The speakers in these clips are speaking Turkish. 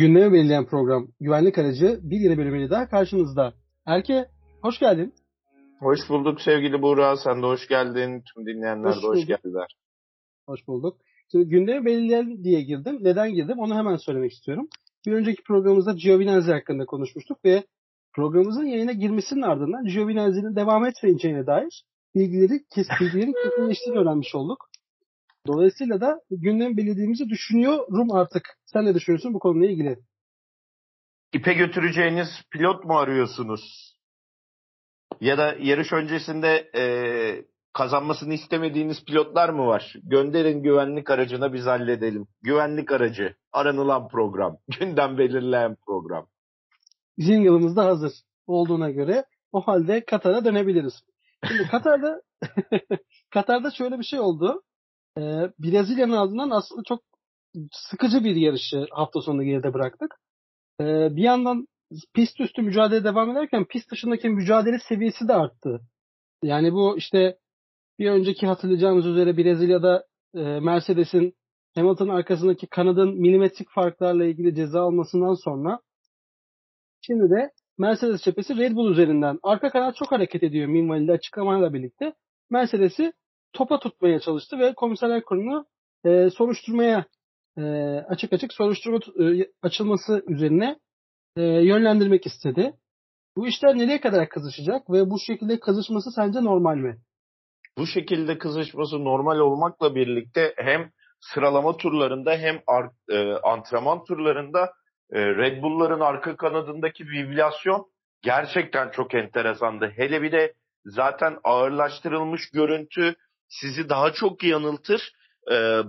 gündemi belirleyen program Güvenlik Aracı bir yeni bölümüyle daha karşınızda. Erke hoş geldin. Hoş bulduk sevgili Buğra. Sen de hoş geldin. Tüm dinleyenler hoş de hoş geldiler. Hoş bulduk. Şimdi gündemi belirleyen diye girdim. Neden girdim onu hemen söylemek istiyorum. Bir önceki programımızda Giovinazzi hakkında konuşmuştuk ve programımızın yayına girmesinin ardından Giovinazzi'nin devam etmeyeceğine dair bilgileri, kes, bilgilerin kesinleştiğini öğrenmiş olduk. Dolayısıyla da gündem belirlediğimizi düşünüyorum artık. Sen ne düşünüyorsun bu konuyla ilgili? İpe götüreceğiniz pilot mu arıyorsunuz? Ya da yarış öncesinde e, kazanmasını istemediğiniz pilotlar mı var? Gönderin güvenlik aracına biz halledelim. Güvenlik aracı, aranılan program, gündem belirleyen program. Jingle'ımız da hazır olduğuna göre o halde Katar'a dönebiliriz. Şimdi Katar'da Katar'da şöyle bir şey oldu. Ee, Brezilya'nın ardından aslında çok sıkıcı bir yarışı hafta sonunda geride bıraktık. Ee, bir yandan pist üstü mücadele devam ederken pist dışındaki mücadele seviyesi de arttı. Yani bu işte bir önceki hatırlayacağınız üzere Brezilya'da e, Mercedes'in Hamilton'ın arkasındaki kanadın milimetrik farklarla ilgili ceza almasından sonra şimdi de Mercedes cephesi Red Bull üzerinden arka kanat çok hareket ediyor minvalinde açıklamayla birlikte. Mercedes'i topa tutmaya çalıştı ve komiserler kurulu e, soruşturmaya e, açık açık soruşturma e, açılması üzerine e, yönlendirmek istedi. Bu işler nereye kadar kızışacak ve bu şekilde kızışması sence normal mi? Bu şekilde kızışması normal olmakla birlikte hem sıralama turlarında hem e, antrenman turlarında e, Red Bull'ların arka kanadındaki viblasyon gerçekten çok enteresandı. Hele bir de zaten ağırlaştırılmış görüntü sizi daha çok yanıltır. Ee,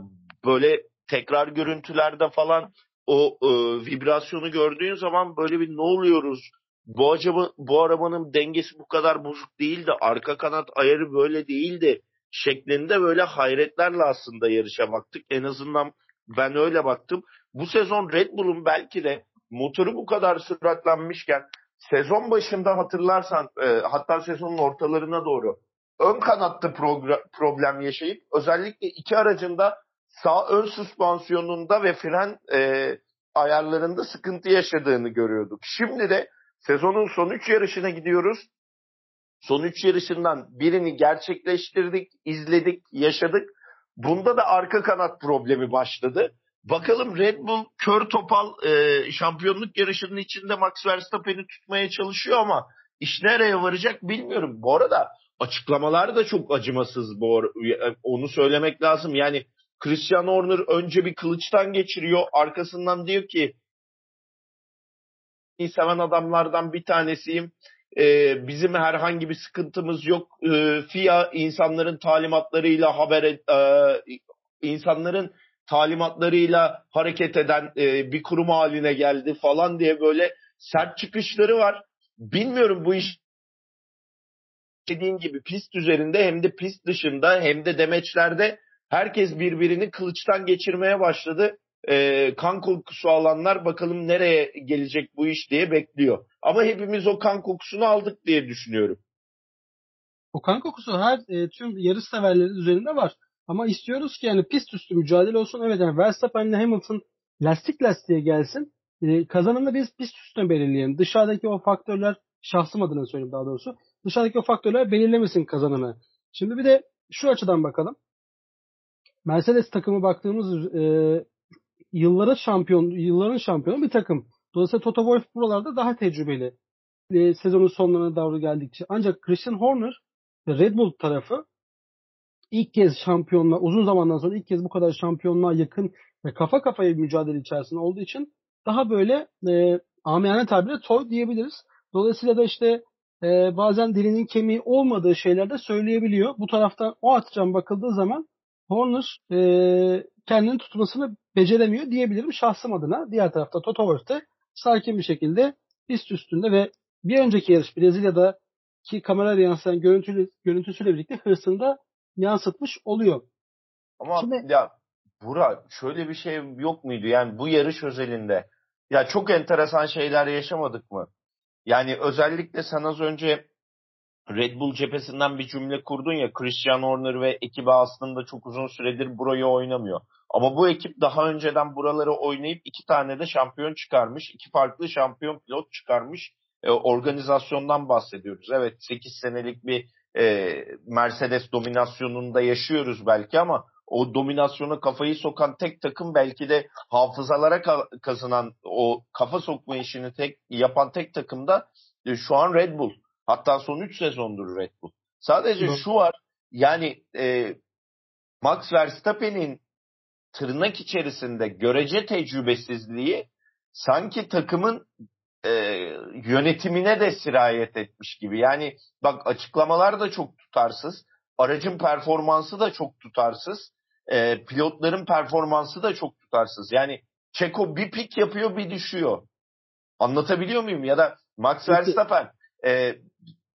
böyle tekrar görüntülerde falan o e, vibrasyonu gördüğün zaman böyle bir ne oluyoruz? Bu acaba bu arabanın dengesi bu kadar bozuk değildi. Arka kanat ayarı böyle değildi. Şeklinde böyle hayretlerle aslında yarışa baktık. En azından ben öyle baktım. Bu sezon Red Bull'un belki de motoru bu kadar süratlenmişken sezon başında hatırlarsan e, hatta sezonun ortalarına doğru ön kanatta problem yaşayıp özellikle iki aracında sağ ön süspansiyonunda ve fren e, ayarlarında sıkıntı yaşadığını görüyorduk. Şimdi de sezonun son üç yarışına gidiyoruz. Son üç yarışından birini gerçekleştirdik, izledik, yaşadık. Bunda da arka kanat problemi başladı. Bakalım Red Bull kör topal e, şampiyonluk yarışının içinde Max Verstappen'i tutmaya çalışıyor ama iş nereye varacak bilmiyorum. Bu arada açıklamalar da çok acımasız bu onu söylemek lazım. Yani Christian Horner önce bir kılıçtan geçiriyor. Arkasından diyor ki seven adamlardan bir tanesiyim. Ee, bizim herhangi bir sıkıntımız yok. Ee, FIA insanların talimatlarıyla haber e, insanların talimatlarıyla hareket eden e, bir kurum haline geldi falan diye böyle sert çıkışları var. Bilmiyorum bu iş dediğin gibi pist üzerinde hem de pist dışında hem de demeçlerde herkes birbirini kılıçtan geçirmeye başladı. Ee, kan kokusu alanlar bakalım nereye gelecek bu iş diye bekliyor. Ama hepimiz o kan kokusunu aldık diye düşünüyorum. O kan kokusu her e, tüm yarış severleri üzerinde var. Ama istiyoruz ki yani pist üstü mücadele olsun. Evet yani Verstappen ile Hamilton lastik lastiğe gelsin. E, kazananı biz pist üstüne belirleyelim. Dışarıdaki o faktörler şahsım adına söyleyeyim daha doğrusu. Dışarıdaki o faktörler belirlemesin kazananı. Şimdi bir de şu açıdan bakalım. Mercedes takımı baktığımız e, yılların şampiyon yılların şampiyonu bir takım. Dolayısıyla Toto Wolff buralarda daha tecrübeli. E, sezonun sonlarına doğru geldikçe. Ancak Christian Horner ve Red Bull tarafı ilk kez şampiyonla uzun zamandan sonra ilk kez bu kadar şampiyonluğa yakın ve kafa kafaya bir mücadele içerisinde olduğu için daha böyle e, amiyane tabirle toy diyebiliriz. Dolayısıyla da işte e, bazen dilinin kemiği olmadığı şeyler de söyleyebiliyor. Bu taraftan o açıdan bakıldığı zaman Horner e, kendini tutmasını beceremiyor diyebilirim şahsım adına. Diğer tarafta Toto Wolff sakin bir şekilde pist üstünde ve bir önceki yarış Brezilya'da ki kamerayla yansıyan görüntülü, görüntüsüyle birlikte hırsında yansıtmış oluyor. Ama Şimdi, ya Burak şöyle bir şey yok muydu yani bu yarış özelinde ya çok enteresan şeyler yaşamadık mı? Yani özellikle sen az önce Red Bull cephesinden bir cümle kurdun ya Christian Horner ve ekibi aslında çok uzun süredir burayı oynamıyor. Ama bu ekip daha önceden buraları oynayıp iki tane de şampiyon çıkarmış. iki farklı şampiyon pilot çıkarmış. E, organizasyondan bahsediyoruz. Evet 8 senelik bir e, Mercedes dominasyonunda yaşıyoruz belki ama o dominasyona kafayı sokan tek takım belki de hafızalara ka- kazınan o kafa sokma işini tek yapan tek takım da e, şu an Red Bull. Hatta son 3 sezondur Red Bull. Sadece Hı. şu var yani e, Max Verstappen'in tırnak içerisinde görece tecrübesizliği sanki takımın e, yönetimine de sirayet etmiş gibi. Yani bak açıklamalar da çok tutarsız. Aracın performansı da çok tutarsız. E, pilotların performansı da çok tutarsız. Yani Çeko bir pik yapıyor bir düşüyor. Anlatabiliyor muyum? Ya da Max Verstappen e,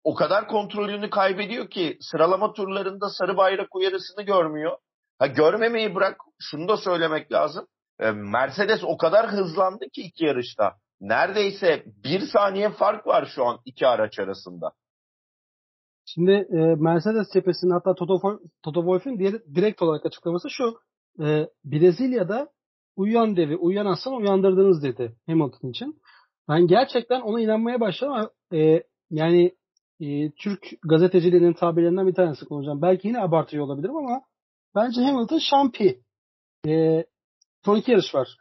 o kadar kontrolünü kaybediyor ki sıralama turlarında sarı bayrak uyarısını görmüyor. Ha görmemeyi bırak şunu da söylemek lazım. E, Mercedes o kadar hızlandı ki iki yarışta. Neredeyse bir saniye fark var şu an iki araç arasında. Şimdi e, Mercedes cephesinin hatta Toto, Toto Wolff'in direkt olarak açıklaması şu. E, Brezilya'da uyuyan devi, uyuyan aslan uyandırdınız dedi Hamilton için. Ben gerçekten ona inanmaya başladım ama e, yani e, Türk gazeteciliğinin tabirlerinden bir tanesi kullanacağım. Belki yine abartıyor olabilirim ama bence Hamilton şampi. E, son iki yarış var.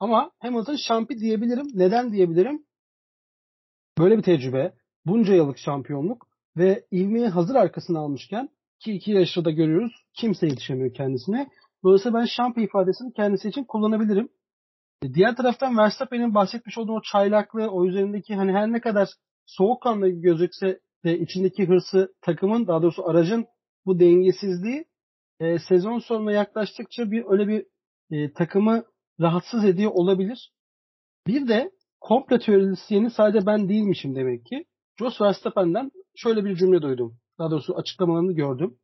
Ama Hamilton şampi diyebilirim. Neden diyebilirim? Böyle bir tecrübe, bunca yıllık şampiyonluk ve ivmeyi hazır arkasına almışken ki iki yarışta da görüyoruz kimse yetişemiyor kendisine. Dolayısıyla ben şampi ifadesini kendisi için kullanabilirim. E, diğer taraftan Verstappen'in bahsetmiş olduğu o çaylaklığı, o üzerindeki hani her ne kadar soğukkanlı gözükse de içindeki hırsı takımın daha doğrusu aracın bu dengesizliği e, sezon sonuna yaklaştıkça bir öyle bir e, takımı rahatsız ediyor olabilir. Bir de komple teorisyeni sadece ben değilmişim demek ki. Jos Verstappen'den şöyle bir cümle duydum. Daha doğrusu açıklamalarını gördüm.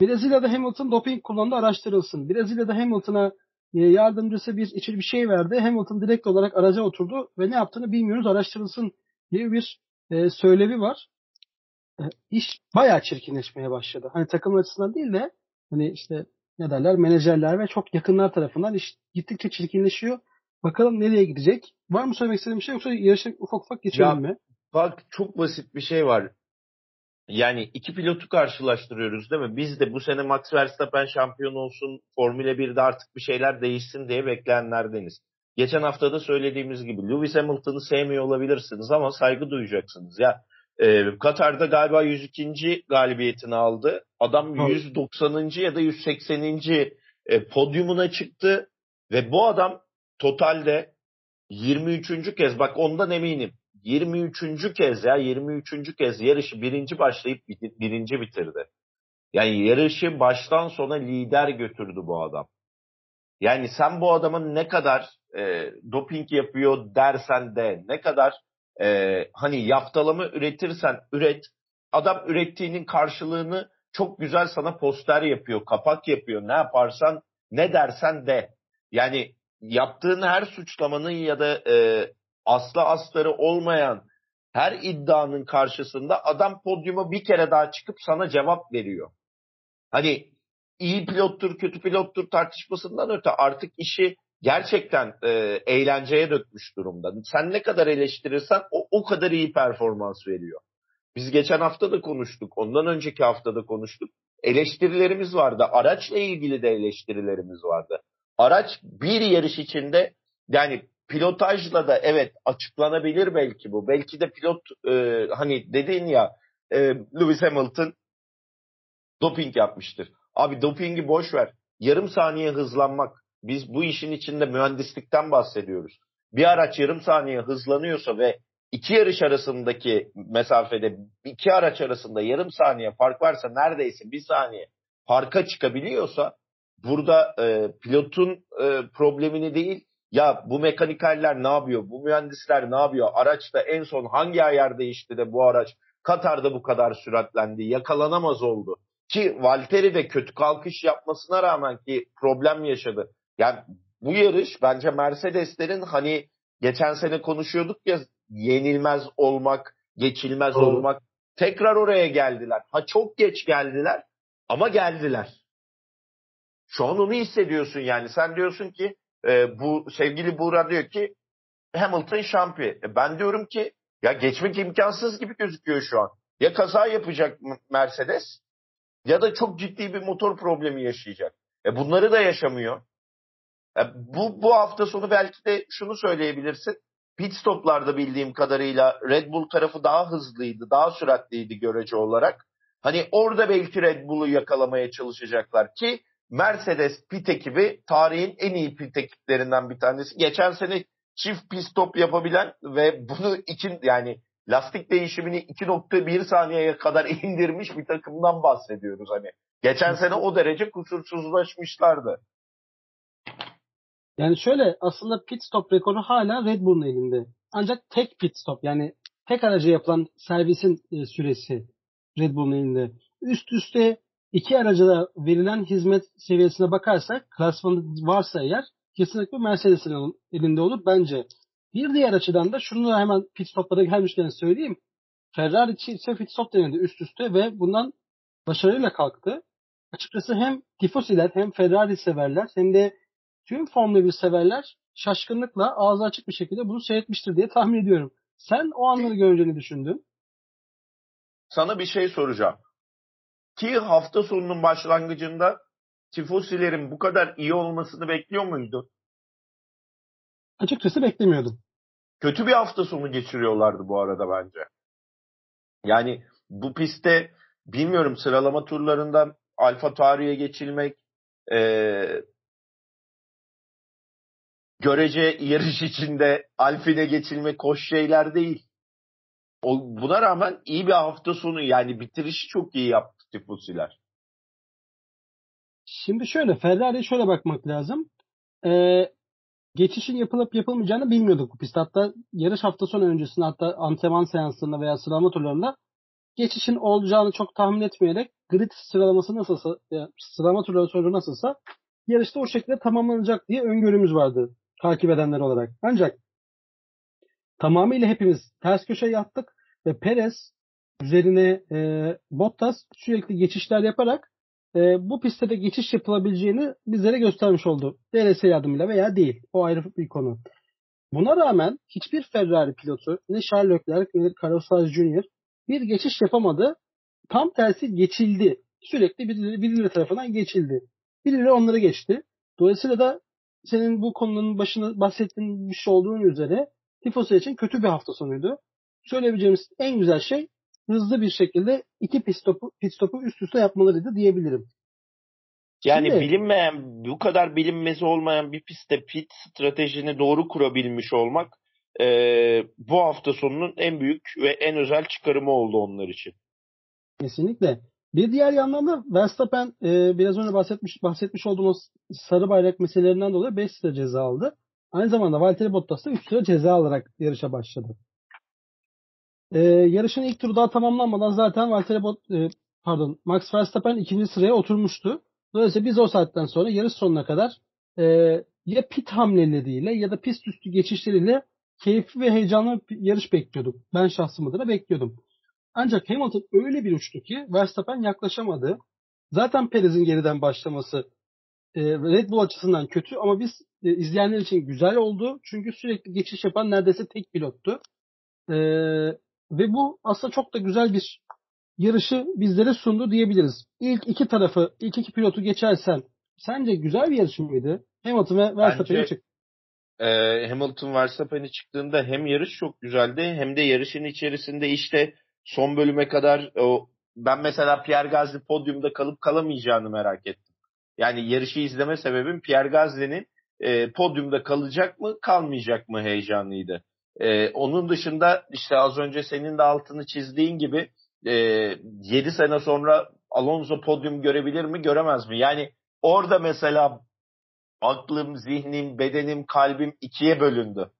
Brezilya'da Hamilton doping kullandı araştırılsın. Brezilya'da Hamilton'a e, yardımcısı bir içeri bir şey verdi. Hamilton direkt olarak araca oturdu ve ne yaptığını bilmiyoruz araştırılsın diye bir e, söylevi var. E, iş bayağı çirkinleşmeye başladı. Hani takım açısından değil de hani işte ne derler menajerler ve çok yakınlar tarafından iş gittikçe çirkinleşiyor. Bakalım nereye gidecek? Var mı söylemek istediğim bir şey yoksa yarışa ufak ufak geçelim ya, mi? Bak çok basit bir şey var. Yani iki pilotu karşılaştırıyoruz değil mi? Biz de bu sene Max Verstappen şampiyon olsun, Formula 1'de artık bir şeyler değişsin diye bekleyenlerdeniz. Geçen hafta da söylediğimiz gibi Lewis Hamilton'ı sevmiyor olabilirsiniz ama saygı duyacaksınız. Ya e, Katar'da galiba 102. galibiyetini aldı. Adam evet. 190. ya da 180. E, podyumuna çıktı ve bu adam totalde 23. kez bak ondan eminim 23. kez ya 23. kez yarışı birinci başlayıp birinci bitirdi. Yani yarışı baştan sona lider götürdü bu adam. Yani sen bu adamın ne kadar e, doping yapıyor dersen de ne kadar e, hani yaftalama üretirsen üret adam ürettiğinin karşılığını çok güzel sana poster yapıyor, kapak yapıyor. Ne yaparsan ne dersen de. Yani yaptığın her suçlamanın ya da e, aslı astarı olmayan her iddianın karşısında adam podyuma bir kere daha çıkıp sana cevap veriyor. Hani iyi pilottur, kötü pilottur tartışmasından öte artık işi gerçekten e, eğlenceye dökmüş durumda. Sen ne kadar eleştirirsen o, o kadar iyi performans veriyor. Biz geçen hafta da konuştuk, ondan önceki hafta da konuştuk. Eleştirilerimiz vardı. Araçla ilgili de eleştirilerimiz vardı. Araç bir yarış içinde yani pilotajla da evet açıklanabilir belki bu. Belki de pilot e, hani dedin ya e, Lewis Hamilton doping yapmıştır. Abi dopingi boş ver. Yarım saniye hızlanmak. Biz bu işin içinde mühendislikten bahsediyoruz. Bir araç yarım saniye hızlanıyorsa ve iki yarış arasındaki mesafede iki araç arasında yarım saniye fark varsa neredeyse bir saniye farka çıkabiliyorsa burada e, pilotun e, problemini değil ya bu mekanikaller ne yapıyor? Bu mühendisler ne yapıyor? Araçta en son hangi ayar değişti de bu araç Katar'da bu kadar süratlendi? Yakalanamaz oldu. Ki Valtteri de kötü kalkış yapmasına rağmen ki problem yaşadı. Yani bu yarış bence Mercedeslerin hani geçen sene konuşuyorduk ya yenilmez olmak, geçilmez Doğru. olmak. Tekrar oraya geldiler. Ha çok geç geldiler ama geldiler. Şu an onu hissediyorsun yani. Sen diyorsun ki e, bu sevgili Buğra diyor ki Hamilton şampiyon. E, ben diyorum ki ya geçmek imkansız gibi gözüküyor şu an. Ya kaza yapacak Mercedes ya da çok ciddi bir motor problemi yaşayacak. E bunları da yaşamıyor. E bu, bu hafta sonu belki de şunu söyleyebilirsin. Pit stoplarda bildiğim kadarıyla Red Bull tarafı daha hızlıydı, daha süratliydi görece olarak. Hani orada belki Red Bull'u yakalamaya çalışacaklar ki Mercedes pit ekibi tarihin en iyi pit ekiplerinden bir tanesi. Geçen sene çift pit stop yapabilen ve bunu için yani lastik değişimini 2.1 saniyeye kadar indirmiş bir takımdan bahsediyoruz hani. Geçen sene o derece kusursuzlaşmışlardı. Yani şöyle aslında pit stop rekoru hala Red Bull'un elinde. Ancak tek pit stop yani tek araca yapılan servisin e, süresi Red Bull'un elinde. Üst üste iki araca verilen hizmet seviyesine bakarsak klasman varsa eğer kesinlikle Mercedes'in elinde olur bence. Bir diğer açıdan da şunu hemen pit stoplara gelmişken söyleyeyim. Ferrari ise pit stop denedi üst üste ve bundan başarıyla kalktı. Açıkçası hem tifosiler hem Ferrari severler hem de tüm Formula 1 severler şaşkınlıkla ağzı açık bir şekilde bunu seyretmiştir diye tahmin ediyorum. Sen o anları görünce ne düşündün? Sana bir şey soracağım. Ki hafta sonunun başlangıcında tifosilerin bu kadar iyi olmasını bekliyor muydu? Açıkçası beklemiyordum. Kötü bir hafta sonu geçiriyorlardı bu arada bence. Yani bu pistte bilmiyorum sıralama turlarından Alfa Tauri'ye geçilmek e, görece yarış içinde Alfine geçilmek hoş şeyler değil. O, buna rağmen iyi bir hafta sonu yani bitirişi çok iyi yaptı Tifusiler. Şimdi şöyle Ferrari'ye şöyle bakmak lazım. Ee, geçişin yapılıp yapılmayacağını bilmiyorduk bu pistte. Hatta yarış hafta sonu öncesinde hatta antrenman seanslarında veya sıralama turlarında geçişin olacağını çok tahmin etmeyerek grid sıralaması nasılsa sıralama turları sonucu nasılsa yarışta o şekilde tamamlanacak diye öngörümüz vardı takip edenler olarak. Ancak tamamıyla hepimiz ters köşe yattık ve Perez üzerine e, Bottas sürekli geçişler yaparak e, bu pistte de geçiş yapılabileceğini bizlere göstermiş oldu. DRS yardımıyla veya değil. O ayrı bir konu. Buna rağmen hiçbir Ferrari pilotu ne Charles Leclerc ne Carlos Sainz Jr. bir geçiş yapamadı. Tam tersi geçildi. Sürekli birileri, birileri tarafından geçildi. Birileri onları geçti. Dolayısıyla da senin bu konunun başına bahsettiğin bir şey olduğun üzere Tifosi için kötü bir hafta sonuydu. Söyleyebileceğimiz en güzel şey hızlı bir şekilde iki pit stopu, pit stopu üst üste yapmalarıydı diyebilirim. Yani Şimdi, bilinmeyen, bu kadar bilinmesi olmayan bir pistte pit stratejini doğru kurabilmiş olmak e, bu hafta sonunun en büyük ve en özel çıkarımı oldu onlar için. Kesinlikle. Bir diğer yandan da Verstappen e, biraz önce bahsetmiş bahsetmiş olduğumuz sarı bayrak meselelerinden dolayı 5 sıra ceza aldı. Aynı zamanda Valtteri Bottas da 3 sıra ceza alarak yarışa başladı. E, yarışın ilk turu daha tamamlanmadan zaten Valtteri Bot e, pardon Max Verstappen ikinci sıraya oturmuştu. Dolayısıyla biz o saatten sonra yarış sonuna kadar e, ya pit hamleleriyle ya da pist üstü geçişleriyle keyifli ve heyecanlı bir yarış bekliyorduk. Ben şahsım adına bekliyordum. Ancak Hamilton öyle bir uçtu ki Verstappen yaklaşamadı. Zaten Perez'in geriden başlaması e, Red Bull açısından kötü ama biz e, izleyenler için güzel oldu. Çünkü sürekli geçiş yapan neredeyse tek pilottu. E, ve bu aslında çok da güzel bir yarışı bizlere sundu diyebiliriz. İlk iki tarafı, ilk iki pilotu geçersen sence güzel bir yarış mıydı? Hamilton ve Verstappen'e çıktı. E, Hamilton Verstappen'e çıktığında hem yarış çok güzeldi hem de yarışın içerisinde işte son bölüme kadar o ben mesela Pierre Gasly podyumda kalıp kalamayacağını merak ettim. Yani yarışı izleme sebebim Pierre Gasly'nin e, podyumda kalacak mı kalmayacak mı heyecanlıydı. E, onun dışında işte az önce senin de altını çizdiğin gibi e, 7 sene sonra Alonso podyum görebilir mi göremez mi? Yani orada mesela aklım, zihnim, bedenim, kalbim ikiye bölündü.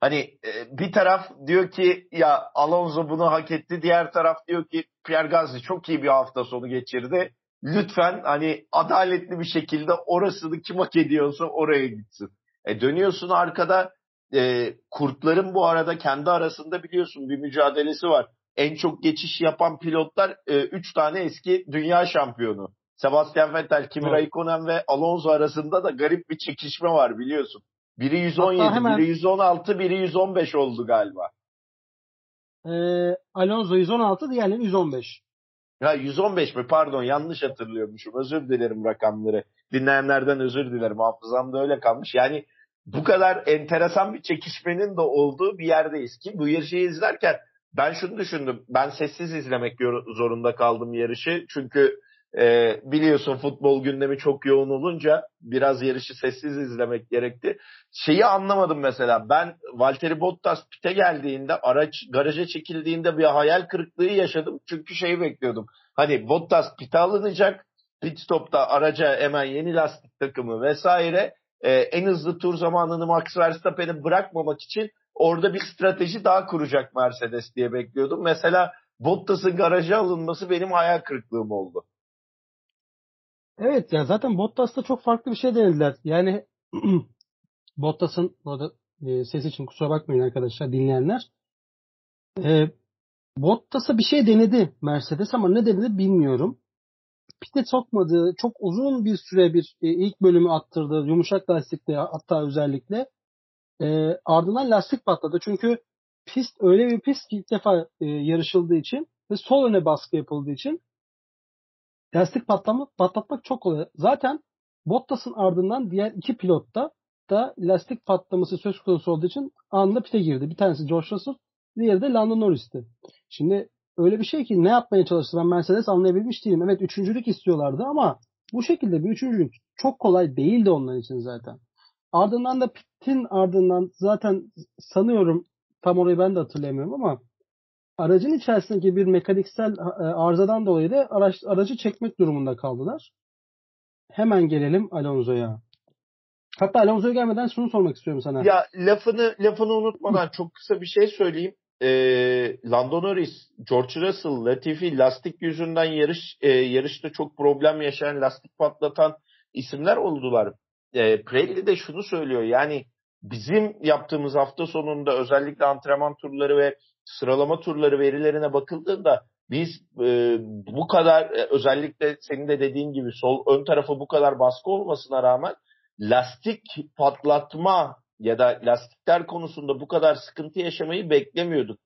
Hani e, bir taraf diyor ki ya Alonso bunu hak etti. Diğer taraf diyor ki Pierre Gasly çok iyi bir hafta sonu geçirdi. Lütfen hani adaletli bir şekilde orasını kim hak ediyorsa oraya gitsin. E dönüyorsun arkada e, kurtların bu arada kendi arasında biliyorsun bir mücadelesi var. en çok geçiş yapan pilotlar 3 e, tane eski dünya şampiyonu. Sebastian Vettel, Kimi. Raikkonen ve Alonso arasında da garip bir çekişme var biliyorsun. Biri 117, hemen... biri 116, biri 115 oldu galiba. Ee, Alonso 116, diğerleri 115. Ya 115 mi? Pardon yanlış hatırlıyormuşum. Özür dilerim rakamları. Dinleyenlerden özür dilerim. Hafızamda öyle kalmış. Yani bu kadar enteresan bir çekişmenin de olduğu bir yerdeyiz ki bu yarışı izlerken ben şunu düşündüm. Ben sessiz izlemek zorunda kaldım yarışı. Çünkü e, biliyorsun futbol gündemi çok yoğun olunca biraz yarışı sessiz izlemek gerekti. Şeyi anlamadım mesela. Ben Valtteri Bottas pite geldiğinde araç garaja çekildiğinde bir hayal kırıklığı yaşadım. Çünkü şeyi bekliyordum. Hani Bottas pite alınacak. Pit stopta araca hemen yeni lastik takımı vesaire. E, en hızlı tur zamanını Max Verstappen'i bırakmamak için orada bir strateji daha kuracak Mercedes diye bekliyordum. Mesela Bottas'ın garaja alınması benim hayal kırıklığım oldu. Evet ya zaten Bottas'ta çok farklı bir şey denediler. Yani Bottas'ın orada e, ses için kusura bakmayın arkadaşlar dinleyenler. E, Bottas'a bir şey denedi Mercedes ama ne denedi bilmiyorum. Pite sokmadı. Çok uzun bir süre bir e, ilk bölümü attırdı. Yumuşak lastikle hatta özellikle. E, ardından lastik patladı. Çünkü pist öyle bir pist ki ilk defa e, yarışıldığı için ve sol öne baskı yapıldığı için lastik patlama, patlatmak çok kolay. Zaten Bottas'ın ardından diğer iki pilotta da lastik patlaması söz konusu olduğu için anında pite girdi. Bir tanesi George Russell, diğeri de Lando Norris'ti. Şimdi öyle bir şey ki ne yapmaya çalıştı ben Mercedes anlayabilmiş değilim. Evet üçüncülük istiyorlardı ama bu şekilde bir üçüncülük çok kolay değildi onlar için zaten. Ardından da pitin ardından zaten sanıyorum tam orayı ben de hatırlayamıyorum ama aracın içerisindeki bir mekaniksel e, arızadan dolayı da araç, aracı çekmek durumunda kaldılar. Hemen gelelim Alonso'ya. Hatta Alonso'ya gelmeden şunu sormak istiyorum sana. Ya lafını lafını unutmadan çok kısa bir şey söyleyeyim. Ee, Lando Norris, George Russell, Latifi lastik yüzünden yarış e, yarışta çok problem yaşayan, lastik patlatan isimler oldular. E, Pirelli de şunu söylüyor. Yani bizim yaptığımız hafta sonunda özellikle antrenman turları ve sıralama turları verilerine bakıldığında biz e, bu kadar e, özellikle senin de dediğin gibi sol ön tarafı bu kadar baskı olmasına rağmen lastik patlatma ya da lastikler konusunda bu kadar sıkıntı yaşamayı beklemiyorduk.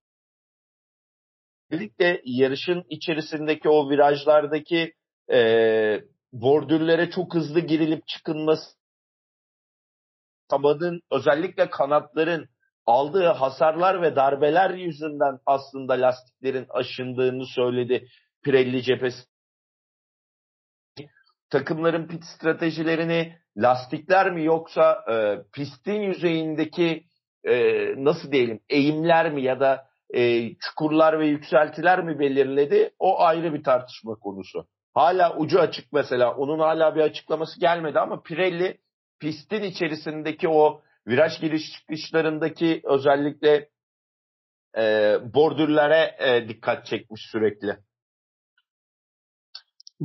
Özellikle yarışın içerisindeki o virajlardaki e, bordürlere çok hızlı girilip çıkılması tabanın özellikle kanatların aldığı hasarlar ve darbeler yüzünden aslında lastiklerin aşındığını söyledi Pirelli cephesi. Takımların pit stratejilerini lastikler mi yoksa e, pistin yüzeyindeki e, nasıl diyelim eğimler mi ya da e, çukurlar ve yükseltiler mi belirledi? O ayrı bir tartışma konusu. Hala ucu açık mesela. Onun hala bir açıklaması gelmedi ama Pirelli pistin içerisindeki o viraj giriş çıkışlarındaki özellikle e, bordürlere e, dikkat çekmiş sürekli.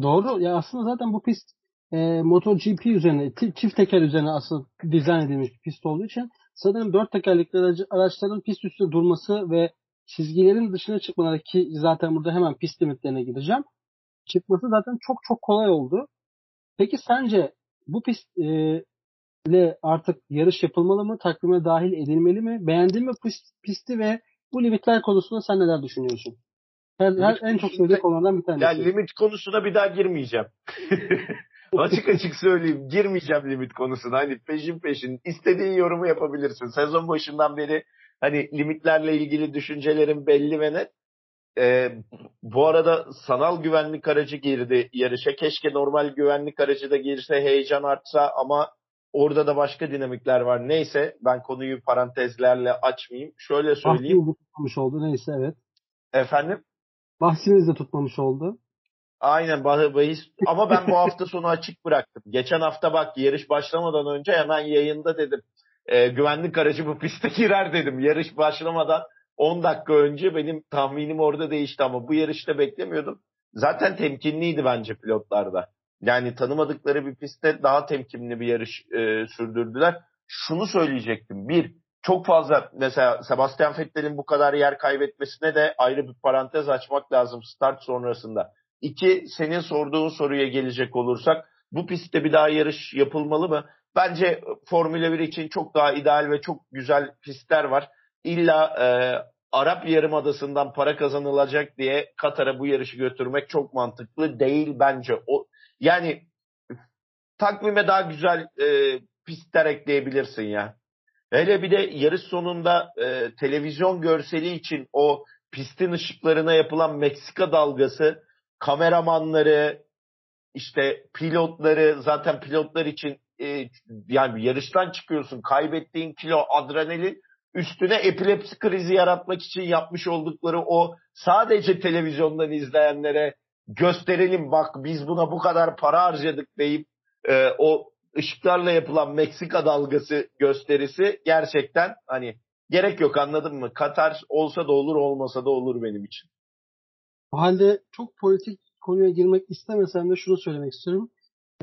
Doğru. Ya aslında zaten bu pist e, MotoGP üzerine, çift teker üzerine asıl dizayn edilmiş bir pist olduğu için sanırım dört tekerlekli araçların pist üstünde durması ve çizgilerin dışına çıkmaları ki zaten burada hemen pist limitlerine gideceğim. Çıkması zaten çok çok kolay oldu. Peki sence bu pist e, ile artık yarış yapılmalı mı? Takvime dahil edilmeli mi? Beğendin mi pisti ve bu limitler konusunda sen neler düşünüyorsun? Her, her en çok sevdiği konulardan bir tanesi. Ya limit konusuna bir daha girmeyeceğim. açık açık söyleyeyim. Girmeyeceğim limit konusuna. Hani peşin peşin istediğin yorumu yapabilirsin. Sezon başından beri hani limitlerle ilgili düşüncelerim belli ve net. Ee, bu arada sanal güvenlik aracı girdi yarışa. Keşke normal güvenlik aracı da girse heyecan artsa ama Orada da başka dinamikler var. Neyse ben konuyu parantezlerle açmayayım. Şöyle söyleyeyim. Bahsimiz de tutmamış oldu. Neyse evet. Efendim? Bahsimiz de tutmamış oldu. Aynen bahis. Ama ben bu hafta sonu açık bıraktım. Geçen hafta bak yarış başlamadan önce hemen yayında dedim. E, güvenlik aracı bu piste girer dedim. Yarış başlamadan 10 dakika önce benim tahminim orada değişti ama bu yarışta beklemiyordum. Zaten temkinliydi bence pilotlarda. Yani tanımadıkları bir pistte daha temkinli bir yarış e, sürdürdüler. Şunu söyleyecektim. Bir, çok fazla mesela Sebastian Vettel'in bu kadar yer kaybetmesine de ayrı bir parantez açmak lazım start sonrasında. İki, senin sorduğun soruya gelecek olursak bu pistte bir daha yarış yapılmalı mı? Bence Formula 1 için çok daha ideal ve çok güzel pistler var. İlla e, Arap Yarımadası'ndan para kazanılacak diye Katar'a bu yarışı götürmek çok mantıklı değil bence. O yani takvime daha güzel e, pistler ekleyebilirsin ya. Hele bir de yarış sonunda e, televizyon görseli için o pistin ışıklarına yapılan Meksika dalgası kameramanları işte pilotları zaten pilotlar için e, yani yarıştan çıkıyorsun kaybettiğin kilo adrenalin üstüne epilepsi krizi yaratmak için yapmış oldukları o sadece televizyondan izleyenlere gösterelim bak biz buna bu kadar para harcadık deyip e, o ışıklarla yapılan Meksika dalgası gösterisi gerçekten hani gerek yok anladın mı? Katar olsa da olur olmasa da olur benim için. O halde çok politik konuya girmek istemesem de şunu söylemek istiyorum.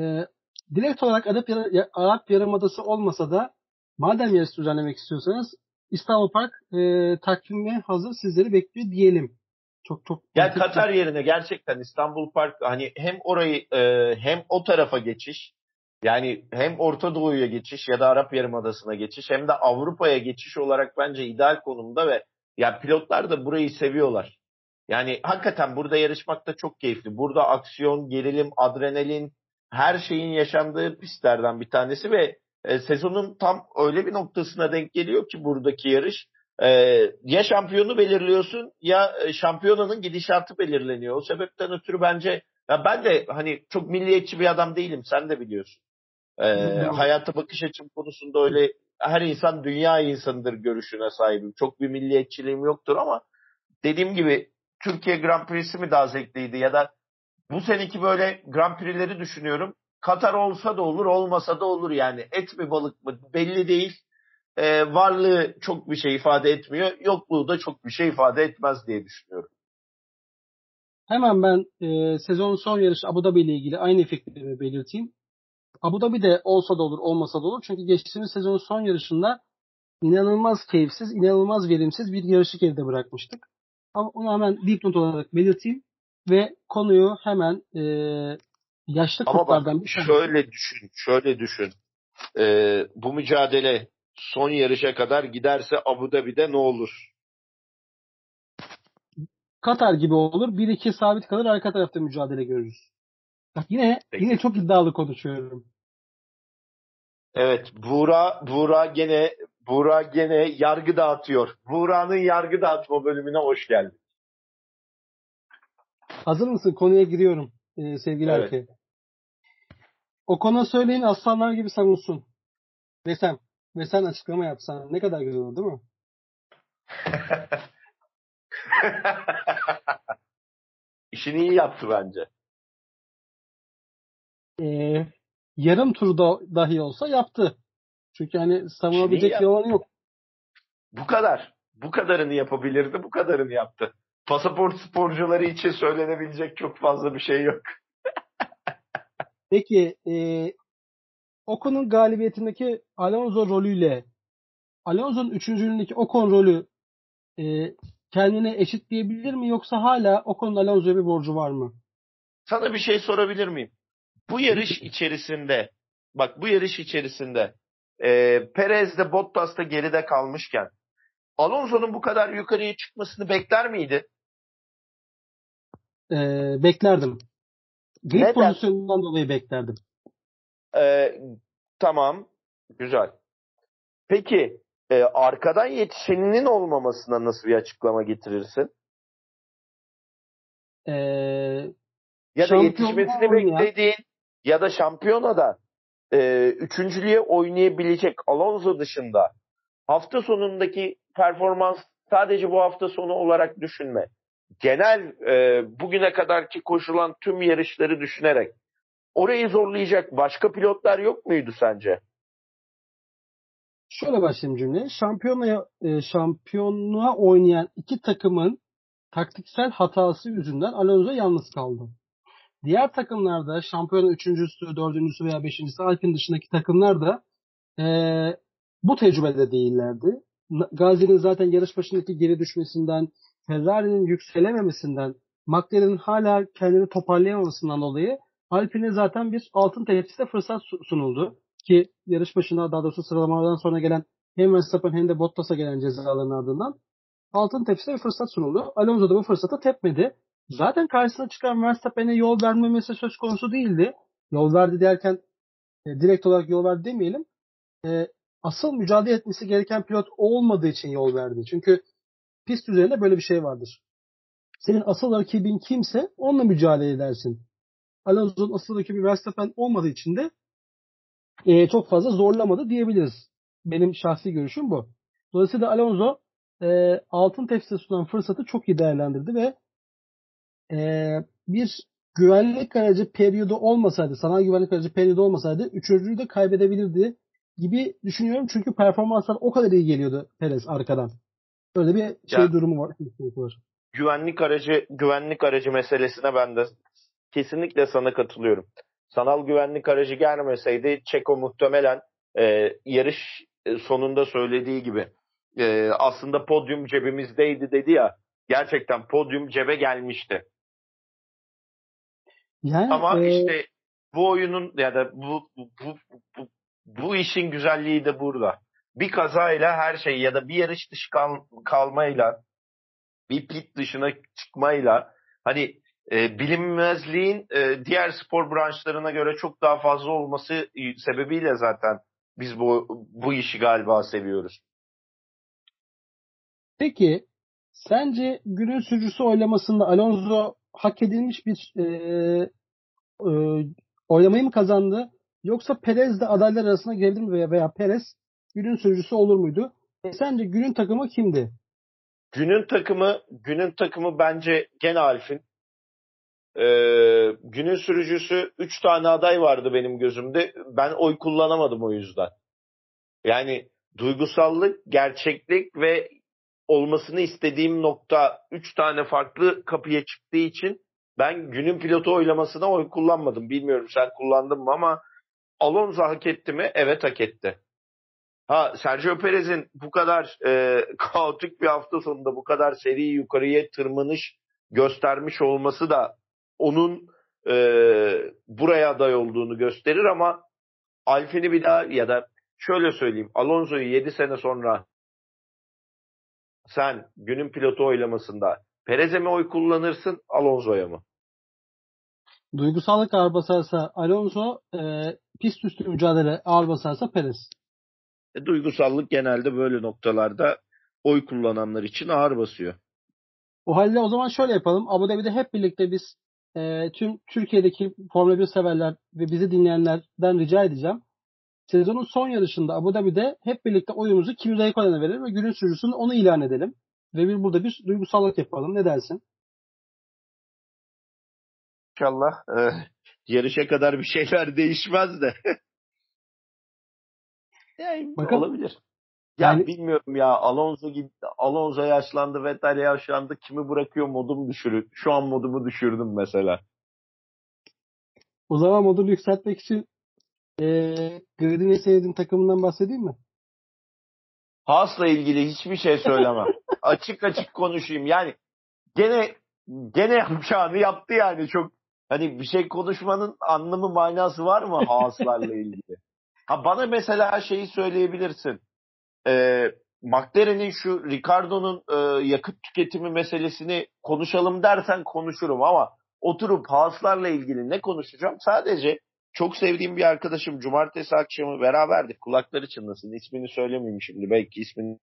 Ee, direkt olarak Arap, Arap Yarımadası olmasa da madem yarış düzenlemek istiyorsanız İstanbul Park e, takvime hazır sizleri bekliyor diyelim. Çok çok. Yani Katar yerine gerçekten İstanbul Park hani hem orayı e, hem o tarafa geçiş yani hem Orta Doğu'ya geçiş ya da Arap Yarımadası'na geçiş hem de Avrupa'ya geçiş olarak bence ideal konumda ve ya pilotlar da burayı seviyorlar. Yani hakikaten burada yarışmak da çok keyifli. Burada aksiyon, gerilim, adrenalin her şeyin yaşandığı pistlerden bir tanesi ve e, sezonun tam öyle bir noktasına denk geliyor ki buradaki yarış. E, ya şampiyonu belirliyorsun ya e, şampiyonanın gidişatı belirleniyor. O sebepten ötürü bence ya ben de hani çok milliyetçi bir adam değilim sen de biliyorsun. E, hayata bakış açım konusunda öyle her insan dünya insanıdır görüşüne sahibim. Çok bir milliyetçiliğim yoktur ama dediğim gibi Türkiye Grand Prix'si mi daha zevkliydi ya da bu seneki böyle Grand Prix'leri düşünüyorum. Katar olsa da olur, olmasa da olur yani. Et mi balık mı belli değil. Ee, varlığı çok bir şey ifade etmiyor. Yokluğu da çok bir şey ifade etmez diye düşünüyorum. Hemen ben e, sezonun son yarışı Abu Dhabi ile ilgili aynı fikrimi belirteyim. Abu Dhabi de olsa da olur, olmasa da olur. Çünkü geçtiğimiz sezonun son yarışında inanılmaz keyifsiz, inanılmaz verimsiz bir yarışı geride bırakmıştık. Ama onu hemen dipnot olarak belirteyim ve konuyu hemen e, yaşlı Ama kurtlardan bak, bir şey. Şöyle düşün, şöyle düşün. Ee, bu mücadele son yarışa kadar giderse Abu Dhabi'de ne olur? Katar gibi olur. 1-2 sabit kalır arka tarafta mücadele görürüz. Bak yine Peki. yine çok iddialı konuşuyorum. Evet, Buğra Buğra gene Buğra gene yargı dağıtıyor. Buğra'nın yargı dağıtma bölümüne hoş geldin. Hazır mısın? Konuya giriyorum ee, sevgili evet. Erke. O konu söyleyin aslanlar gibi savunsun. Ve sen, ve sen açıklama yapsan ne kadar güzel olur değil mi? İşini iyi yaptı bence. Ee, yarım turda dahi olsa yaptı. Çünkü hani savunabilecek bir alanı yok. Bu kadar. Bu kadarını yapabilirdi, bu kadarını yaptı. Pasaport sporcuları için söylenebilecek çok fazla bir şey yok. Peki e, Ocon'un galibiyetindeki Alonso rolüyle Alonso'nun üçüncülüğündeki Ocon rolü e, kendine eşit diyebilir mi yoksa hala Ocon'un Alonso'ya bir borcu var mı? Sana bir şey sorabilir miyim? Bu yarış içerisinde bak bu yarış içerisinde e, Perez de Bottas da geride kalmışken Alonso'nun bu kadar yukarıya çıkmasını bekler miydi? Ee, beklerdim. Grid pozisyonundan dolayı beklerdim. Ee, tamam. Güzel. Peki e, arkadan yetişeninin olmamasına nasıl bir açıklama getirirsin? Ee, ya da yetişmesini beklediğin ya da şampiyonada e, üçüncülüğe oynayabilecek Alonso dışında hafta sonundaki performans sadece bu hafta sonu olarak düşünme. Genel e, bugüne kadarki koşulan tüm yarışları düşünerek orayı zorlayacak başka pilotlar yok muydu sence? Şöyle başlayayım cümle. Şampiyonluğa, e, şampiyonluğa oynayan iki takımın taktiksel hatası yüzünden Alonso yalnız kaldı. Diğer takımlarda şampiyonun üçüncüsü, dördüncüsü veya beşincisi Alpin dışındaki takımlar da e, bu tecrübede değillerdi. Gazi'nin zaten yarış başındaki geri düşmesinden, Ferrari'nin yükselememesinden, McLaren'in hala kendini toparlayamamasından dolayı Alpine'e zaten bir altın tepside fırsat sunuldu. Ki yarış başına daha doğrusu sıralamalardan sonra gelen hem Verstappen hem de Bottas'a gelen cezaların ardından altın tepside bir fırsat sunuldu. Alonso da bu fırsatı tepmedi. Zaten karşısına çıkan Verstappen'e yol vermemesi söz konusu değildi. Yol verdi derken e, direkt olarak yol verdi demeyelim. E, asıl mücadele etmesi gereken pilot olmadığı için yol verdi. Çünkü pist üzerinde böyle bir şey vardır. Senin asıl rakibin kimse onunla mücadele edersin. Alonso'nun asıl rakibi Verstappen olmadığı için de e, çok fazla zorlamadı diyebiliriz. Benim şahsi görüşüm bu. Dolayısıyla Alonso e, altın tepside sunan fırsatı çok iyi değerlendirdi ve e, bir güvenlik aracı periyodu olmasaydı, sanal güvenlik aracı periyodu olmasaydı üçüncüyü de kaybedebilirdi gibi düşünüyorum. Çünkü performanslar o kadar iyi geliyordu Perez arkadan. Öyle bir şey ya, durumu var. Güvenlik aracı güvenlik aracı meselesine ben de kesinlikle sana katılıyorum. Sanal güvenlik aracı gelmeseydi Çeko muhtemelen e, yarış sonunda söylediği gibi e, aslında podyum cebimizdeydi dedi ya gerçekten podyum cebe gelmişti. Yani, Ama e... işte bu oyunun ya da bu, bu, bu, bu, bu işin güzelliği de burada. Bir kazayla her şey ya da bir yarış dışı kal, kalmayla bir pit dışına çıkmayla hani e, bilinmezliğin e, diğer spor branşlarına göre çok daha fazla olması sebebiyle zaten biz bu bu işi galiba seviyoruz. Peki sence günün sürücüsü oylamasında Alonso hak edilmiş bir e, e, oylamayı mı kazandı? Yoksa Perez de adaylar arasına geldi mi veya, veya Perez günün sürücüsü olur muydu? E sence günün takımı kimdi? Günün takımı günün takımı bence gene Alfin. Ee, günün sürücüsü 3 tane aday vardı benim gözümde. Ben oy kullanamadım o yüzden. Yani duygusallık, gerçeklik ve olmasını istediğim nokta 3 tane farklı kapıya çıktığı için ben günün pilotu oylamasına oy kullanmadım. Bilmiyorum sen kullandın mı ama Alonso hak etti mi? Evet hak etti. Ha Sergio Perez'in bu kadar e, kaotik bir hafta sonunda bu kadar seri yukarıya tırmanış göstermiş olması da onun e, buraya aday olduğunu gösterir ama Alfin'i bir daha ya da şöyle söyleyeyim Alonso'yu 7 sene sonra sen günün pilotu oylamasında Perez'e mi oy kullanırsın Alonso'ya mı? Duygusallık ağır basarsa Alonso, e, pist üstü mücadele ağır basarsa Perez. E, duygusallık genelde böyle noktalarda oy kullananlar için ağır basıyor. O halde o zaman şöyle yapalım. Abu Dhabi'de hep birlikte biz e, tüm Türkiye'deki Formula 1 severler ve bizi dinleyenlerden rica edeceğim. Sezonun son yarışında Abu Dhabi'de hep birlikte oyumuzu Kimi Räikkönen'e verelim ve günün sürücüsünü onu ilan edelim. Ve bir burada bir duygusallık yapalım. Ne dersin? İnşallah e, yarışa kadar bir şeyler değişmez de. yani Bakalım. olabilir. Ya yani, bilmiyorum ya Alonso gibi Alonso yaşlandı, Vettel yaşlandı. Kimi bırakıyor modum düşürür. Şu an modumu düşürdüm mesela. O zaman modunu yükseltmek için ee, Grid'in sevdiğin takımından bahsedeyim mi? Haas'la ilgili hiçbir şey söylemem. açık açık konuşayım. Yani gene gene yapacağını yaptı yani çok hani bir şey konuşmanın anlamı manası var mı Haas'larla ilgili? Ha bana mesela şeyi söyleyebilirsin. Ee, McLaren'in şu Ricardo'nun e, yakıt tüketimi meselesini konuşalım dersen konuşurum ama oturup Haas'larla ilgili ne konuşacağım? Sadece çok sevdiğim bir arkadaşım cumartesi akşamı beraberdik. Kulakları çınlasın. İsmini söylemeyeyim şimdi. Belki ismini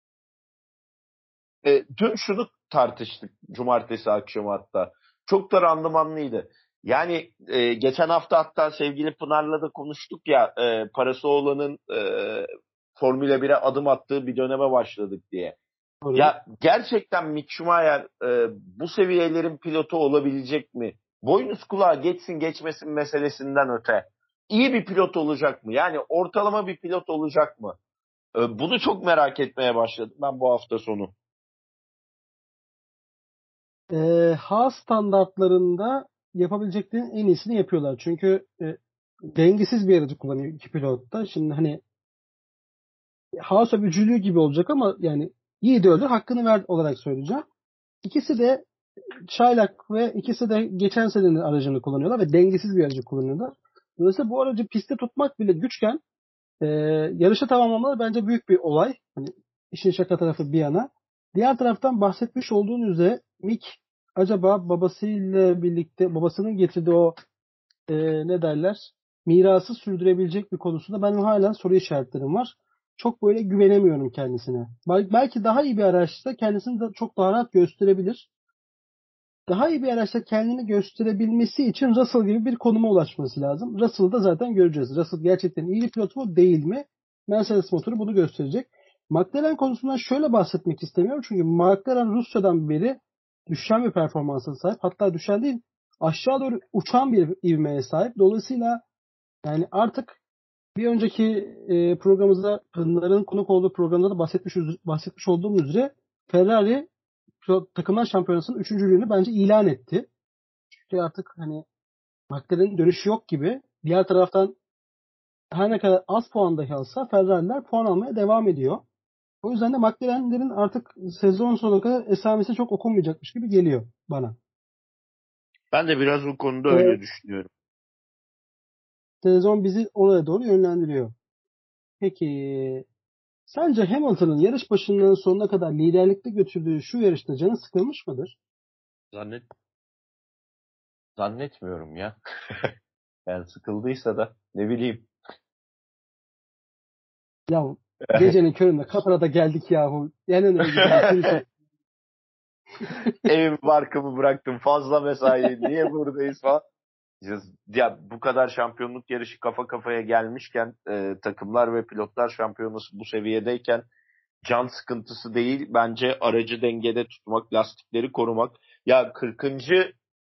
e, dün şunu tartıştık cumartesi akşamı hatta. Çok da randımanlıydı. Yani e, geçen hafta hatta sevgili Pınar'la da konuştuk ya e, parası olanın e, Formula 1'e adım attığı bir döneme başladık diye. Öyle. Ya gerçekten Mick Schumacher e, bu seviyelerin pilotu olabilecek mi? Boynuz kulağa geçsin geçmesin meselesinden öte. İyi bir pilot olacak mı? Yani ortalama bir pilot olacak mı? E, bunu çok merak etmeye başladım ben bu hafta sonu e, H standartlarında yapabileceklerinin en iyisini yapıyorlar. Çünkü e, dengesiz bir aracı kullanıyor iki pilot da. Şimdi hani Haas öbücülüğü gibi olacak ama yani yiğidi öldür hakkını ver olarak söyleyeceğim. İkisi de çaylak ve ikisi de geçen senenin aracını kullanıyorlar ve dengesiz bir aracı kullanıyorlar. Dolayısıyla bu aracı pistte tutmak bile güçken e, yarışı tamamlamaları bence büyük bir olay. Hani işin şaka tarafı bir yana. Diğer taraftan bahsetmiş olduğun üzere Mick acaba babasıyla birlikte babasının getirdiği o e, ne derler mirası sürdürebilecek bir konusunda ben hala soru işaretlerim var. Çok böyle güvenemiyorum kendisine. Belki daha iyi bir araçta kendisini de çok daha rahat gösterebilir. Daha iyi bir araçta kendini gösterebilmesi için Russell gibi bir konuma ulaşması lazım. Russell'ı da zaten göreceğiz. Russell gerçekten iyi bir pilot mu değil mi? Mercedes motoru bunu gösterecek. McLaren konusundan şöyle bahsetmek istemiyorum. Çünkü McLaren Rusya'dan beri düşen bir performansa sahip. Hatta düşen değil aşağı doğru uçan bir ivmeye sahip. Dolayısıyla yani artık bir önceki e, programımızda Pınar'ın konuk olduğu programda da bahsetmiş, bahsetmiş olduğum üzere Ferrari takımlar şampiyonasının üçüncülüğünü bence ilan etti. Çünkü artık hani McLaren'in dönüşü yok gibi. Diğer taraftan her ne kadar az puan dahi alsa Ferrari'ler puan almaya devam ediyor. O yüzden de McLaren'lerin artık sezon sonuna kadar esamesi çok okunmayacakmış gibi geliyor bana. Ben de biraz bu konuda evet. öyle düşünüyorum. Sezon bizi oraya doğru yönlendiriyor. Peki sence Hamilton'ın yarış başından sonuna kadar liderlikte götürdüğü şu yarışta canı sıkılmış mıdır? Zannet Zannetmiyorum ya. yani sıkıldıysa da ne bileyim. Ya gecenin köründe Katar'a geldik yahu. En önemli Evim barkımı bıraktım fazla mesai niye buradayız falan. Ya bu kadar şampiyonluk yarışı kafa kafaya gelmişken e, takımlar ve pilotlar şampiyonası bu seviyedeyken can sıkıntısı değil bence aracı dengede tutmak, lastikleri korumak. Ya 40.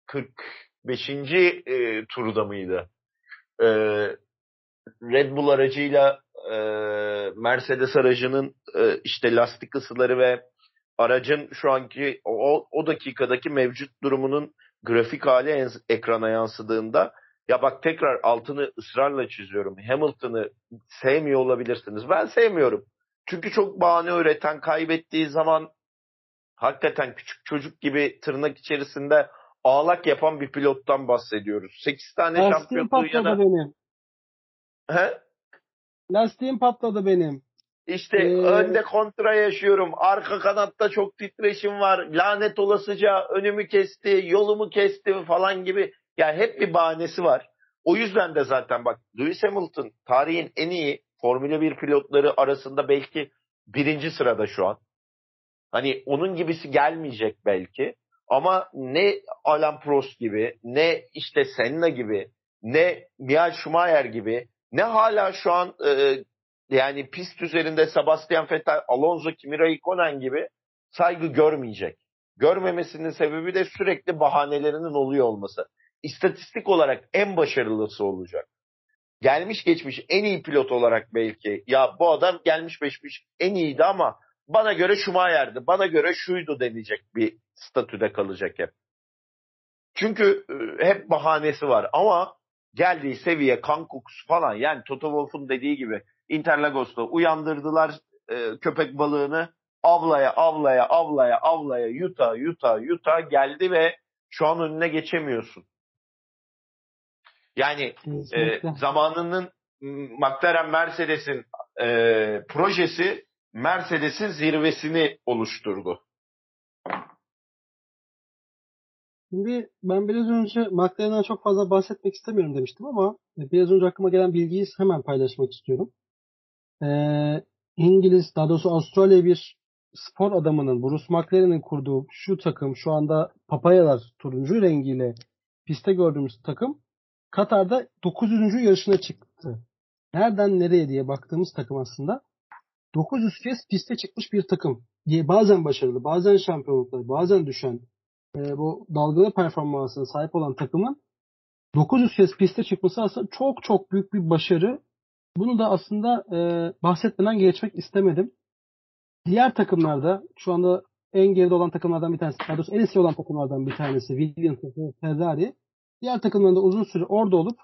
45. E, turda mıydı? E, Red Bull aracıyla e, Mercedes aracının e, işte lastik ısıları ve aracın şu anki o, o dakikadaki mevcut durumunun grafik hali ekrana yansıdığında ya bak tekrar altını ısrarla çiziyorum. Hamilton'ı sevmiyor olabilirsiniz. Ben sevmiyorum. Çünkü çok bahane üreten, kaybettiği zaman hakikaten küçük çocuk gibi tırnak içerisinde ağlak yapan bir pilottan bahsediyoruz. 8 tane Lastiğim şampiyonluğu yana... benim. He? Lastiğim patladı benim. İşte ee... önde kontra yaşıyorum. Arka kanatta çok titreşim var. Lanet olasıca önümü kesti, yolumu kesti falan gibi. Yani hep bir bahanesi var. O yüzden de zaten bak Lewis Hamilton tarihin en iyi Formula 1 pilotları arasında belki birinci sırada şu an. Hani onun gibisi gelmeyecek belki. Ama ne Alan Prost gibi, ne işte Senna gibi, ne Michael Schumacher gibi, ne hala şu an e, yani pist üzerinde Sebastian Vettel, Alonso, Kimi Raikkonen gibi saygı görmeyecek. Görmemesinin sebebi de sürekli bahanelerinin oluyor olması. İstatistik olarak en başarılısı olacak. Gelmiş geçmiş en iyi pilot olarak belki ya bu adam gelmiş geçmiş en iyiydi ama bana göre Schumacher'di, bana göre şuydu denecek bir statüde kalacak hep. Çünkü e, hep bahanesi var ama geldiği seviye kan kokusu falan yani Toto Wolff'un dediği gibi Interlagos'ta uyandırdılar e, köpek balığını avlaya avlaya avlaya avlaya yuta yuta yuta geldi ve şu an önüne geçemiyorsun. Yani e, zamanının McLaren Mercedes'in e, projesi Mercedes'in zirvesini oluşturdu. Şimdi ben biraz önce McLaren'den çok fazla bahsetmek istemiyorum demiştim ama biraz önce aklıma gelen bilgiyi hemen paylaşmak istiyorum e, İngiliz daha doğrusu Avustralya bir spor adamının Bruce McLaren'in kurduğu şu takım şu anda papayalar turuncu rengiyle piste gördüğümüz takım Katar'da 900. yarışına çıktı. Nereden nereye diye baktığımız takım aslında 900 kez piste çıkmış bir takım. Bazen başarılı, bazen şampiyonluklar, bazen düşen e, bu dalgalı performansına sahip olan takımın 900 kez piste çıkması aslında çok çok büyük bir başarı bunu da aslında e, bahsetmeden geçmek istemedim. Diğer takımlarda şu anda en geride olan takımlardan bir tanesi, daha doğrusu en eski olan takımlardan bir tanesi Williams ve Ferrari. Diğer takımların uzun süre orada olup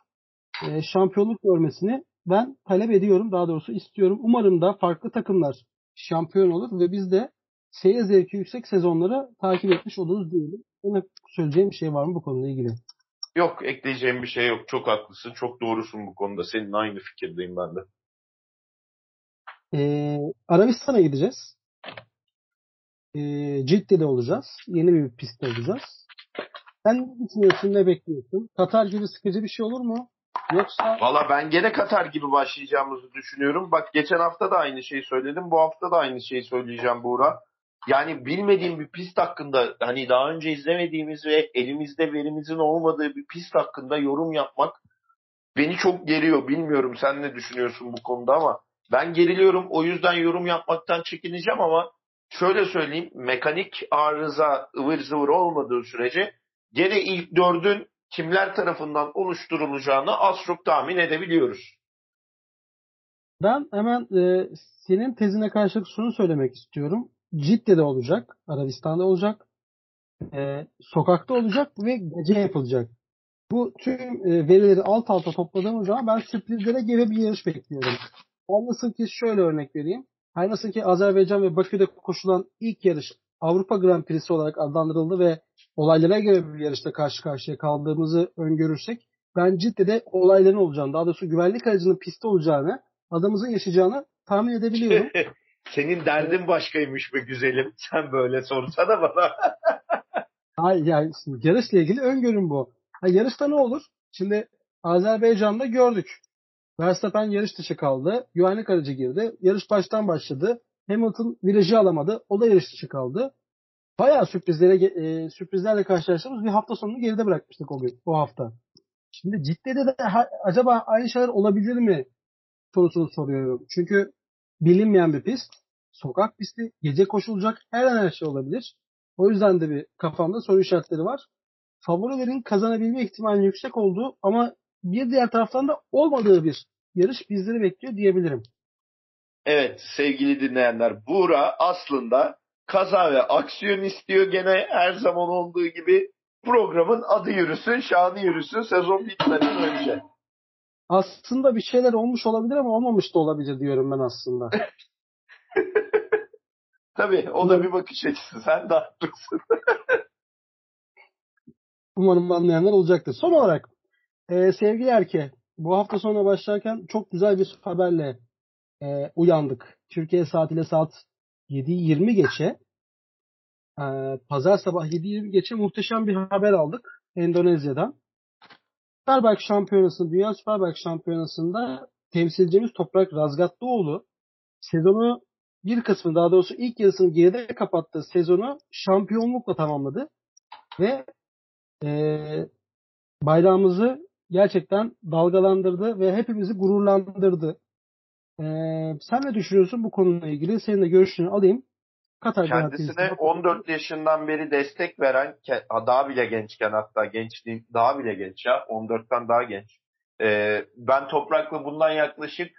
e, şampiyonluk görmesini ben talep ediyorum. Daha doğrusu istiyorum. Umarım da farklı takımlar şampiyon olur ve biz de seyir zevki yüksek sezonları takip etmiş oluruz diyelim. Senin söyleyeceğim bir şey var mı bu konuyla ilgili? Yok ekleyeceğim bir şey yok. Çok haklısın. Çok doğrusun bu konuda. Senin aynı fikirdeyim ben de. Ee, Arabistan'a gideceğiz. Ee, Cidde'de olacağız. Yeni bir pistte olacağız. Sen ne düşünüyorsun, ne bekliyorsun? Katar gibi sıkıcı bir şey olur mu? Yoksa... Valla ben gene Katar gibi başlayacağımızı düşünüyorum. Bak geçen hafta da aynı şeyi söyledim. Bu hafta da aynı şeyi söyleyeceğim Buğra. Yani bilmediğim bir pist hakkında hani daha önce izlemediğimiz ve elimizde verimizin olmadığı bir pist hakkında yorum yapmak beni çok geriyor. Bilmiyorum sen ne düşünüyorsun bu konuda ama ben geriliyorum. O yüzden yorum yapmaktan çekineceğim ama şöyle söyleyeyim. Mekanik arıza ıvır zıvır olmadığı sürece gene ilk dördün kimler tarafından oluşturulacağını az çok tahmin edebiliyoruz. Ben hemen e, senin tezine karşılık şunu söylemek istiyorum. Cidde'de olacak, Arabistan'da olacak, e, sokakta olacak ve gece yapılacak. Bu tüm e, verileri alt alta topladığımız zaman ben sürprizlere gebe bir yarış bekliyorum. Olmasın ki şöyle örnek vereyim. Her nasıl ki Azerbaycan ve Bakü'de koşulan ilk yarış Avrupa Grand Prix'si olarak adlandırıldı ve olaylara göre bir yarışta karşı karşıya kaldığımızı öngörürsek ben Cidde'de olayların olacağını, daha doğrusu güvenlik aracının pistte olacağını, adamımızın yaşayacağını tahmin edebiliyorum. Senin derdin başkaymış be güzelim. Sen böyle sorsana bana. Hayır yani şimdi yarışla ilgili öngörüm bu. Ha, yarışta ne olur? Şimdi Azerbaycan'da gördük. Verstappen yarış dışı kaldı. Güvenlik aracı girdi. Yarış baştan başladı. Hamilton virajı alamadı. O da yarış dışı kaldı. Bayağı sürprizlere e, sürprizlerle karşılaştığımız bir hafta sonunu geride bırakmıştık o gün, o hafta. Şimdi Cidde'de de ha, acaba aynı şeyler olabilir mi sorusunu soruyorum. Çünkü bilinmeyen bir pist. Sokak pisti. Gece koşulacak. Her an her şey olabilir. O yüzden de bir kafamda soru işaretleri var. Favorilerin kazanabilme ihtimali yüksek olduğu ama bir diğer taraftan da olmadığı bir yarış bizleri bekliyor diyebilirim. Evet sevgili dinleyenler Buğra aslında kaza ve aksiyon istiyor gene her zaman olduğu gibi programın adı yürüsün, şanı yürüsün sezon bitmeden önce. Aslında bir şeyler olmuş olabilir ama olmamış da olabilir diyorum ben aslında. Tabii o da bir bakış açısı. Sen de haklısın. Umarım anlayanlar olacaktır. Son olarak e, sevgili Erke bu hafta sonu başlarken çok güzel bir haberle e, uyandık. Türkiye saatiyle saat 7.20 geçe e, pazar sabah 7.20 geçe muhteşem bir haber aldık Endonezya'dan. Superbike Şampiyonası, Dünya Superbike Şampiyonası'nda temsilcimiz Toprak Razgatlıoğlu sezonu bir kısmı daha doğrusu ilk yarısını geride kapattığı sezonu şampiyonlukla tamamladı. Ve e, bayrağımızı gerçekten dalgalandırdı ve hepimizi gururlandırdı. E, sen ne düşünüyorsun bu konuyla ilgili? Senin de görüşünü alayım. Katar Kendisine 14 yaşından beri destek veren, daha bile gençken hatta gençliğin daha bile genç ya, 14'ten daha genç. Ee, ben Toprak'la bundan yaklaşık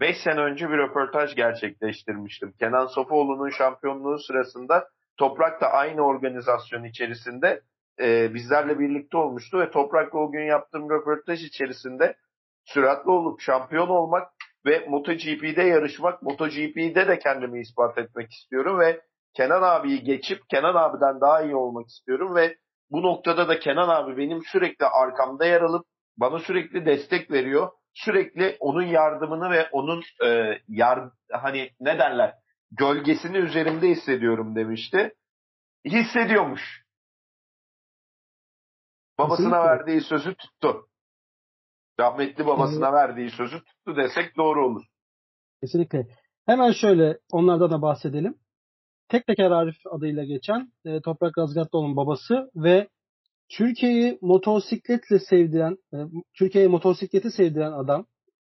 5 sene önce bir röportaj gerçekleştirmiştim. Kenan Sofoğlu'nun şampiyonluğu sırasında Toprak da aynı organizasyon içerisinde e, bizlerle birlikte olmuştu ve Toprak'la o gün yaptığım röportaj içerisinde süratli olup şampiyon olmak ve MotoGP'de yarışmak, MotoGP'de de kendimi ispat etmek istiyorum ve Kenan abiyi geçip Kenan abiden daha iyi olmak istiyorum ve bu noktada da Kenan abi benim sürekli arkamda yer alıp bana sürekli destek veriyor. Sürekli onun yardımını ve onun e, yar hani ne derler gölgesini üzerimde hissediyorum demişti. Hissediyormuş. Babasına Kesinlikle. verdiği sözü tuttu. Rahmetli babasına evet. verdiği sözü tuttu desek doğru olur. Kesinlikle. Hemen şöyle onlardan da bahsedelim. Tek Teker Arif adıyla geçen e, Toprak Razgatlıoğlu'nun babası ve Türkiye'yi motosikletle sevdiren, e, Türkiye'ye motosikleti sevdiren adam,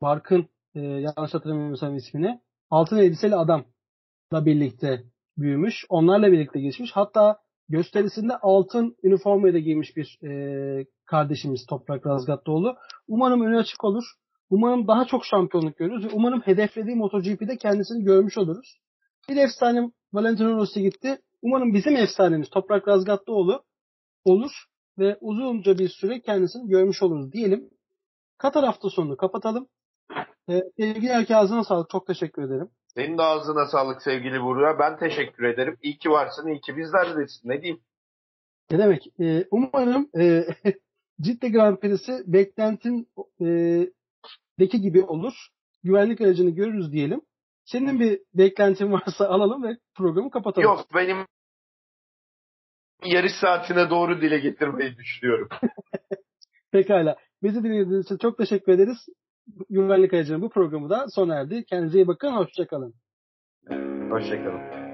Barkın e, yanlış hatırlamıyorsam ismini, altın elbiseli adamla birlikte büyümüş. Onlarla birlikte geçmiş. Hatta gösterisinde altın üniformayı da giymiş bir e, kardeşimiz Toprak Razgatlıoğlu. Umarım önü açık olur. Umarım daha çok şampiyonluk görürüz ve umarım hedeflediği MotoGP'de kendisini görmüş oluruz. Bir efsane Valentino Rossi gitti. Umarım bizim efsanemiz Toprak Razgatlıoğlu olur ve uzunca bir süre kendisini görmüş oluruz diyelim. Katar hafta sonunu kapatalım. Ee, sevgili Erke ağzına sağlık. Çok teşekkür ederim. Senin de ağzına sağlık sevgili Buğra. Ben teşekkür ederim. İyi ki varsın, iyi ki bizlerdesin. Ne diyeyim? Ne demek? Ee, umarım e, Cidde Grand Prix'si beklentin e, deki gibi olur. Güvenlik aracını görürüz diyelim. Senin bir beklentin varsa alalım ve programı kapatalım. Yok benim yarış saatine doğru dile getirmeyi düşünüyorum. Pekala. Bizi dinlediğiniz için çok teşekkür ederiz. Güvenlik aracının bu programı da sona erdi. Kendinize iyi bakın. Hoşçakalın. Hoşçakalın.